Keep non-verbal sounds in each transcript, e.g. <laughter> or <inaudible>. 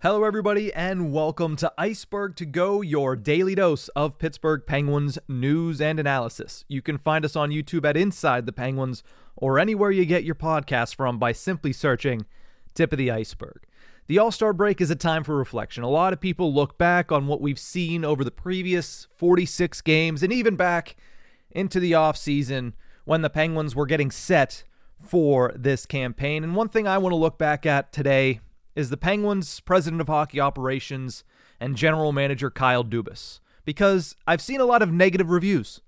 Hello, everybody, and welcome to Ice-Burgh to Go, your daily dose of Pittsburgh Penguins news and analysis. You can find us on YouTube at Inside the Penguins or anywhere you get your podcast from by simply searching Tip of the Ice-Burgh. The All Star break is a time for reflection. A lot of people look back on what we've seen over the previous 46 games and even back into the offseason when the Penguins were getting set for this campaign. And one thing I want to look back at today is the Penguins' president of hockey operations and general manager Kyle Dubas. Because I've seen a lot of negative reviews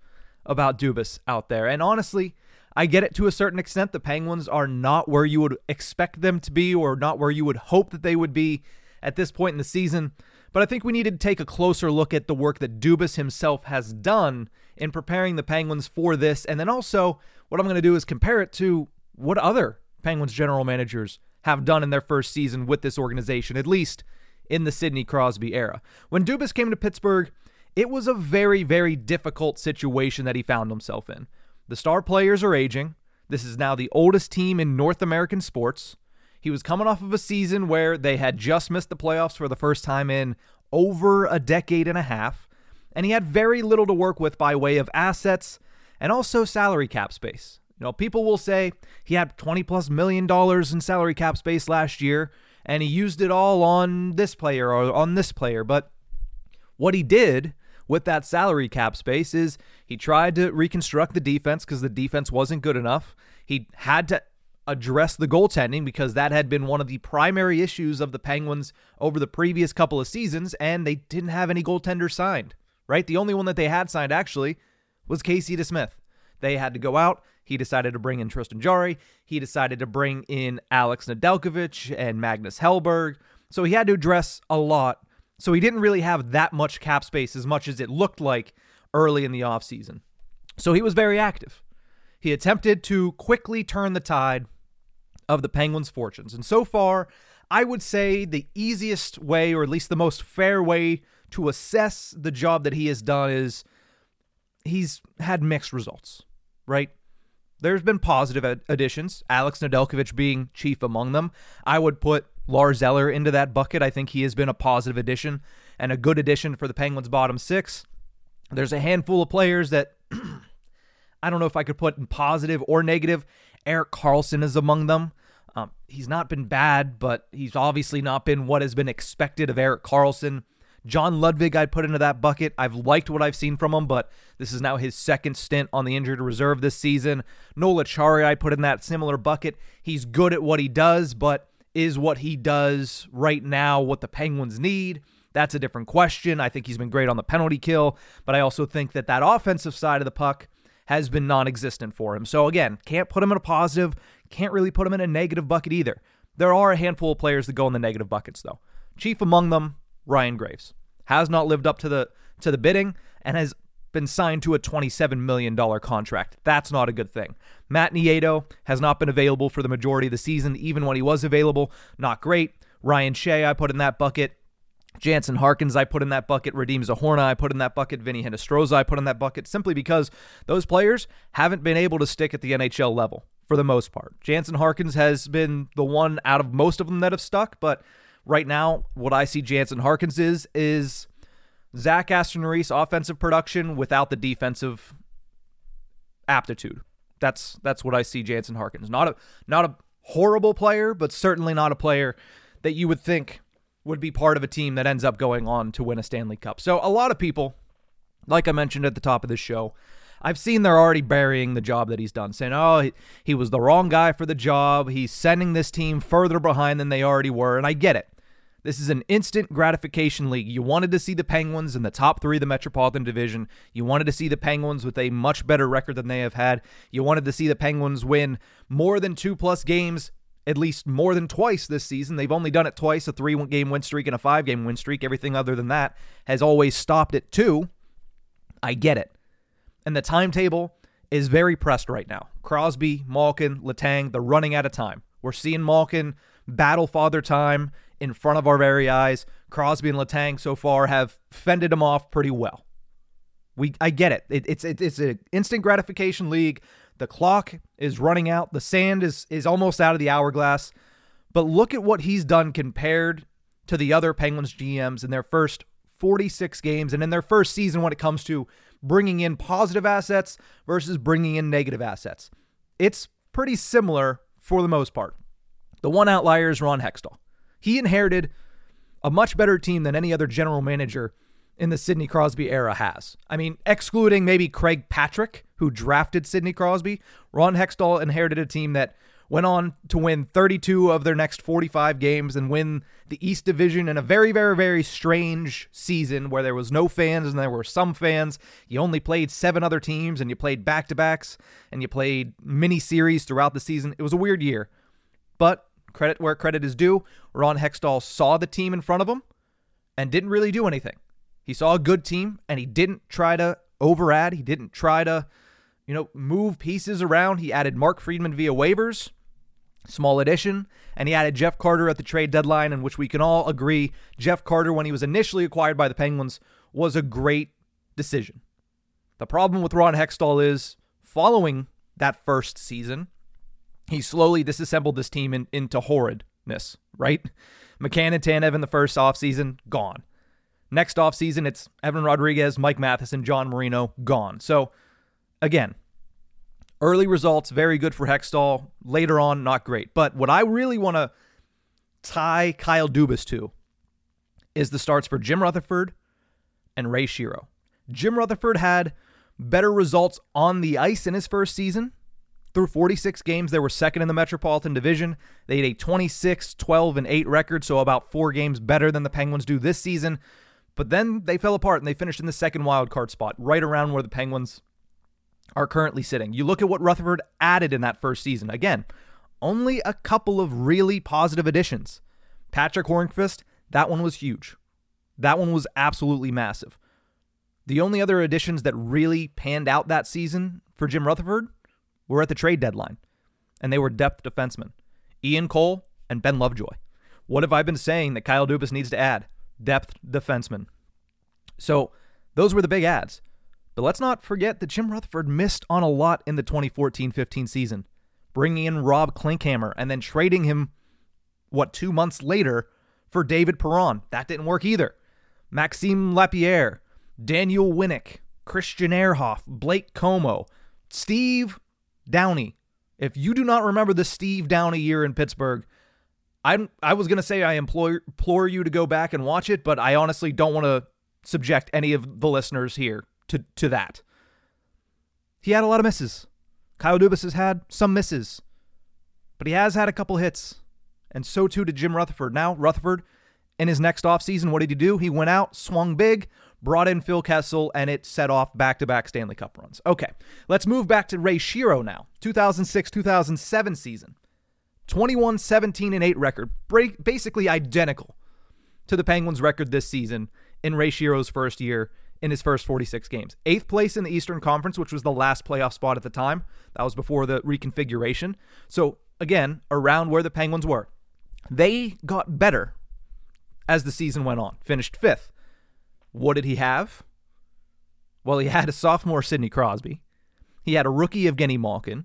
about Dubas out there. And honestly, I get it to a certain extent. The Penguins are not where you would expect them to be or not where you would hope that they would be at this point in the season. But I think we need to take a closer look at the work that Dubas himself has done in preparing the Penguins for this. And then also, what I'm going to do is compare it to what other Penguins general managers have done in their first season with this organization, at least in the Sidney Crosby era. When Dubas came to Pittsburgh, it was a very, very difficult situation that he found himself in. The star players are aging. This is now the oldest team in North American sports. He was coming off of a season where they had just missed the playoffs for the first time in over a decade and a half, and he had very little to work with by way of assets and also salary cap space. You know, people will say he had 20 plus million dollars in salary cap space last year and he used it all on this player or on this player. But what he did with that salary cap space is he tried to reconstruct the defense because the defense wasn't good enough. He had to address the goaltending because that had been one of the primary issues of the Penguins over the previous couple of seasons, and they didn't have any goaltenders signed, right? The only one that they had signed actually was Casey DeSmith. They had to go out. He decided to bring in Tristan Jarry. He decided to bring in Alex Nedeljkovic and Magnus Hellberg. So he had to address a lot. So he didn't really have that much cap space as much as it looked like early in the offseason. So he was very active. He attempted to quickly turn the tide of the Penguins' fortunes. And so far, I would say the easiest way, or at least the most fair way to assess the job that he has done is he's had mixed results, right? There's been positive ad- additions, Alex Nedeljkovic being chief among them. I would put Lars Eller into that bucket. I think he has been a positive addition and a good addition for the Penguins' bottom six. There's a handful of players that <clears throat> I don't know if I could put in positive or negative. Erik Karlsson is among them. Um, he's not been bad, but he's obviously not been what has been expected of Erik Karlsson. John Ludwig, I'd put into that bucket. I've liked what I've seen from him, but this is now his second stint on the injured reserve this season. Noel Acciari, I put in that similar bucket. He's good at what he does, but is what he does right now what the Penguins need? That's a different question. I think he's been great on the penalty kill, but I also think that that offensive side of the puck has been non existent for him. So again, can't put him in a positive, can't really put him in a negative bucket either. There are a handful of players that go in the negative buckets, though. Chief among them, Ryan Graves has not lived up to the to the bidding and has been signed to a $27 million contract. That's not a good thing. Matt Nieto has not been available for the majority of the season, even when he was available. Not great. Ryan Shea, I put in that bucket. Jansen Harkins, I put in that bucket. Radim Zohorna, I put in that bucket. Vinny Hinostroza, I put in that bucket simply because those players haven't been able to stick at the NHL level for the most part. Jansen Harkins has been the one out of most of them that have stuck, but Right now, what I see Jansen Harkins is is Zach Aston Reese offensive production without the defensive aptitude. That's that's what I see Jansen Harkins. Not a not a horrible player, but certainly not a player that you would think would be part of a team that ends up going on to win a Stanley Cup. So a lot of people, like I mentioned at the top of this show, I've seen they're already burying the job that he's done, saying, oh, he, he was the wrong guy for the job. He's sending this team further behind than they already were. And I get it. This is an instant gratification league. You wanted to see the Penguins in the top three of the Metropolitan Division. You wanted to see the Penguins with a much better record than they have had. You wanted to see the Penguins win more than two plus games, at least more than twice this season. They've only done it twice a three game win streak and a five game win streak. Everything other than that has always stopped at two. I get it. And the timetable is very pressed right now. Crosby, Malkin, Letang, they're running out of time. We're seeing Malkin battle father time in front of our very eyes. Crosby and Letang so far have fended him off pretty well. We I get it. it it's it, it's an instant gratification league. The clock is running out. The sand is is almost out of the hourglass. But look at what he's done compared to the other Penguins GMs in their first 46 games and in their first season when it comes to bringing in positive assets versus bringing in negative assets. It's pretty similar for the most part. The one outlier is Ron Hextall. He inherited a much better team than any other general manager in the Sidney Crosby era has. I mean, excluding maybe Craig Patrick, who drafted Sidney Crosby, Ron Hextall inherited a team that went on to win 32 of their next 45 games and win the East Division in a very, very, very strange season where there was no fans and there were some fans. You only played seven other teams and you played back to backs and you played mini series throughout the season. It was a weird year. But credit where credit is due, Ron Hextall saw the team in front of him and didn't really do anything. He saw a good team and he didn't try to overadd. He didn't try to, you know, move pieces around. He added Mark Friedman via waivers, small addition, and he added Jeff Carter at the trade deadline, in which we can all agree Jeff Carter, when he was initially acquired by the Penguins, was a great decision. The problem with Ron Hextall is following that first season, he slowly disassembled this team in, into horridness, right? McCann and Tanev in the first offseason, gone. Next offseason, it's Evan Rodrigues, Mike Matheson, John Marino, gone. So, again, early results, very good for Hextall. Later on, not great. But what I really want to tie Kyle Dubas to is the starts for Jim Rutherford and Ray Shero. Jim Rutherford had better results on the ice in his first season through 46 games, they were second in the Metropolitan Division. They had a 26, 12, and 8 record, so about four games better than the Penguins do this season. But then they fell apart and they finished in the second wild card spot, right around where the Penguins are currently sitting. You look at what Rutherford added in that first season. Again, only a couple of really positive additions. Patrick Hornqvist, that one was huge. That one was absolutely massive. The only other additions that really panned out that season for Jim Rutherford were at the trade deadline, and they were depth defensemen Ian Cole and Ben Lovejoy. What have I been saying that Kyle Dubas needs to add? Depth defensemen. So those were the big ads. But let's not forget that Jim Rutherford missed on a lot in the 2014 15 season, bringing in Rob Klinkhammer and then trading him, what, two months later for David Perron. That didn't work either. Maxime Lapierre, Daniel Winnik, Christian Ehrhoff, Blake Comeau, Steve Downie. If you do not remember the Steve Downie year in Pittsburgh, I'm I was gonna say I implore implore you to go back and watch it, but I honestly don't want to subject any of the listeners here to to that. He had a lot of misses. Kyle Dubas has had some misses, but he has had a couple hits, and so too did Jim Rutherford. Now Rutherford, in his next offseason, what did he do? He went out, swung big, brought in Phil Kessel, and it set off back to back Stanley Cup runs. Okay, let's move back to Ray Shero now. 2006 2007 season. 21 17 and 8 record, basically identical to the Penguins' record this season in Ray Shero's first year in his first 46 games. Eighth place in the Eastern Conference, which was the last playoff spot at the time. That was before the reconfiguration. So, again, around where the Penguins were. They got better as the season went on, finished fifth. What did he have? Well, he had a sophomore Sidney Crosby. He had a rookie Evgeny Malkin.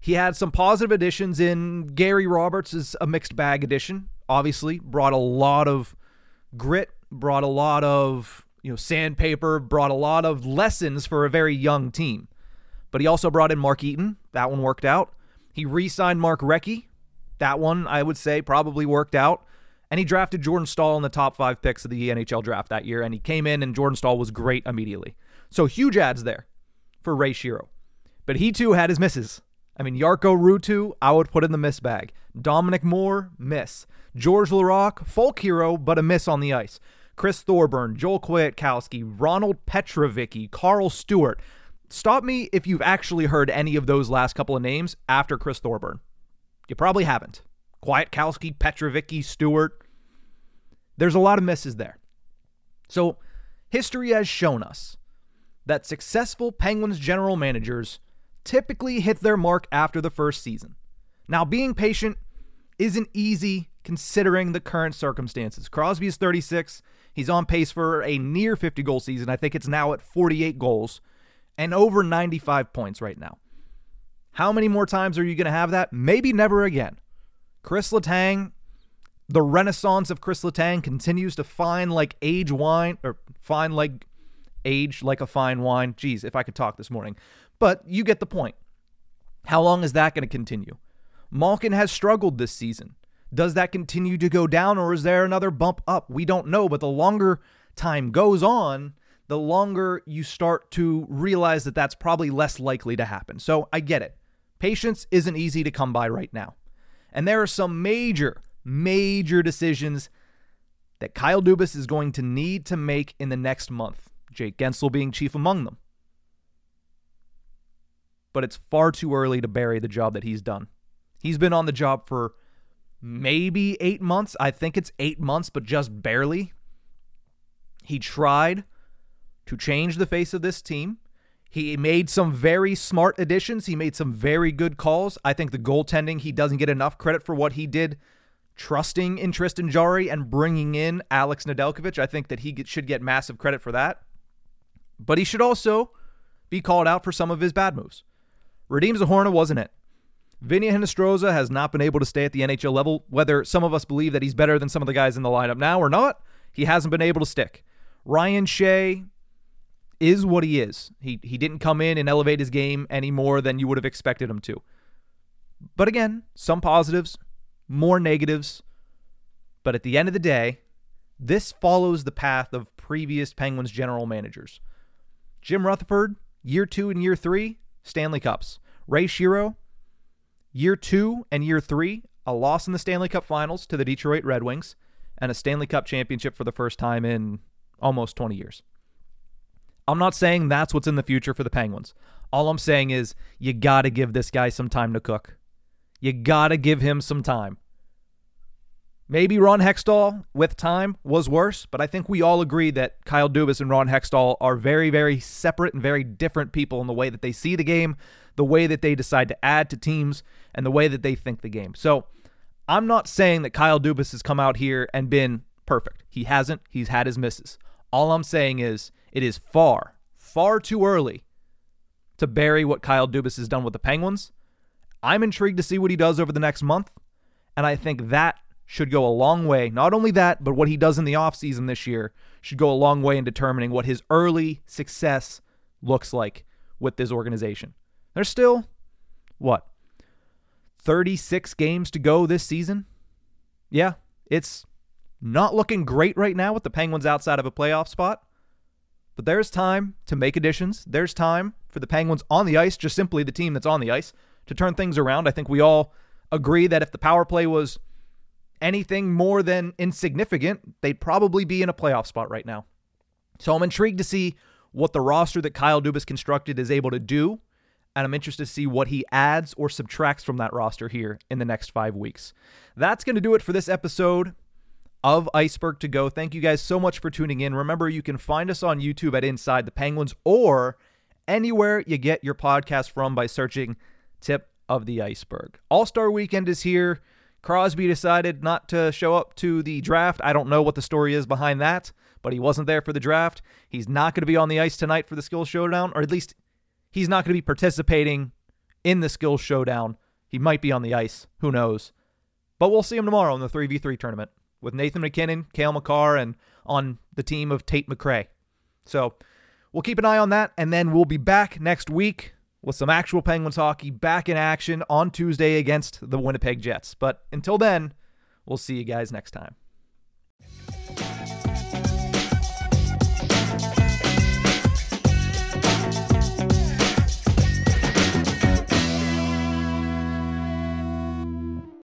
He had some positive additions in Gary Roberts is a mixed bag addition. Obviously, brought a lot of grit, brought a lot of you know, sandpaper, brought a lot of lessons for a very young team. But he also brought in Mark Eaton. That one worked out. He re signed Mark Recchi. That one, I would say, probably worked out. And he drafted Jordan Staal in the top five picks of the NHL draft that year. And he came in, and Jordan Staal was great immediately. So huge ads there for Ray Shero. But he too had his misses. I mean, Jarkko Ruutu, I would put in the miss bag. Dominic Moore, miss. George Laraque, folk hero, but a miss on the ice. Chris Thorburn, Joel Kwiatkowski, Ronald Petrovicky, Carl Stewart. Stop me if you've actually heard any of those last couple of names after Chris Thorburn. You probably haven't. Kwiatkowski, Petrovicky, Stewart. There's a lot of misses there. So, history has shown us that successful Penguins general managers typically hit their mark after the first season. Now, being patient isn't easy considering the current circumstances. Crosby is 36. He's on pace for a near 50 goal season. I think it's now at 48 goals and over 95 points right now. How many more times are you going to have that? Maybe never again. Chris Letang, the renaissance of Chris Letang continues to fine like age wine or fine like age like a fine wine. Geez, if I could talk this morning. But you get the point. How long is that going to continue? Malkin has struggled this season. Does that continue to go down or is there another bump up? We don't know, but the longer time goes on, the longer you start to realize that that's probably less likely to happen. So I get it. Patience isn't easy to come by right now. And there are some major, major decisions that Kyle Dubas is going to need to make in the next month, Jake Guentzel being chief among them. But it's far too early to bury the job that he's done. He's been on the job for maybe eight months. I think it's eight months, but just barely. He tried to change the face of this team. He made some very smart additions. He made some very good calls. I think the goaltending, he doesn't get enough credit for what he did, trusting in Tristan Jarry and bringing in Alex Nedeljkovic. I think that he should get massive credit for that. But he should also be called out for some of his bad moves. Radim Zohorna wasn't it. Vinny Hinostroza has not been able to stay at the NHL level. Whether some of us believe that he's better than some of the guys in the lineup now or not, he hasn't been able to stick. Ryan Shea is what he is. He he didn't come in and elevate his game any more than you would have expected him to. But again, some positives, more negatives. But at the end of the day, this follows the path of previous Penguins general managers. Jim Rutherford, year two and year three, Stanley Cups. Ray Shero, Year two and year three, a loss in the Stanley Cup finals to the Detroit Red Wings, and a Stanley Cup championship for the first time in almost 20 years. I'm not saying that's what's in the future for the Penguins. All I'm saying is you got to give this guy some time to cook. You got to give him some time. Maybe Ron Hextall with time was worse, but I think we all agree that Kyle Dubas and Ron Hextall are very, very separate and very different people in the way that they see the game, the way that they decide to add to teams, and the way that they think the game. So I'm not saying that Kyle Dubas has come out here and been perfect. He hasn't. He's had his misses. All I'm saying is it is far, far too early to bury what Kyle Dubas has done with the Penguins. I'm intrigued to see what he does over the next month. And I think that should go a long way. Not only that, but what he does in the offseason this year should go a long way in determining what his early success looks like with this organization. There's still, what, 36 games to go this season? Yeah, it's not looking great right now with the Penguins outside of a playoff spot. But there's time to make additions. There's time for the Penguins on the ice, just simply the team that's on the ice, to turn things around. I think we all agree that if the power play was anything more than insignificant, they'd probably be in a playoff spot right now. So I'm intrigued to see what the roster that Kyle Dubas constructed is able to do. And I'm interested to see what he adds or subtracts from that roster here in the next five weeks. That's going to do it for this episode of Ice-Burgh to Go. Thank you guys so much for tuning in. Remember, you can find us on YouTube at Inside the Penguins or anywhere you get your podcast from by searching Tip of the Ice-Burgh. All Star Weekend is here. Crosby decided not to show up to the draft. I don't know what the story is behind that, but he wasn't there for the draft. He's not going to be on the ice tonight for the skill showdown, or at least he's not going to be participating in the skill showdown. He might be on the ice. Who knows? But we'll see him tomorrow in the 3v3 tournament with Nathan MacKinnon, Cale Makar, and on the team of Tate McRae. So we'll keep an eye on that, and then we'll be back next week with some actual Penguins hockey back in action on Tuesday against the Winnipeg Jets. But until then, we'll see you guys next time.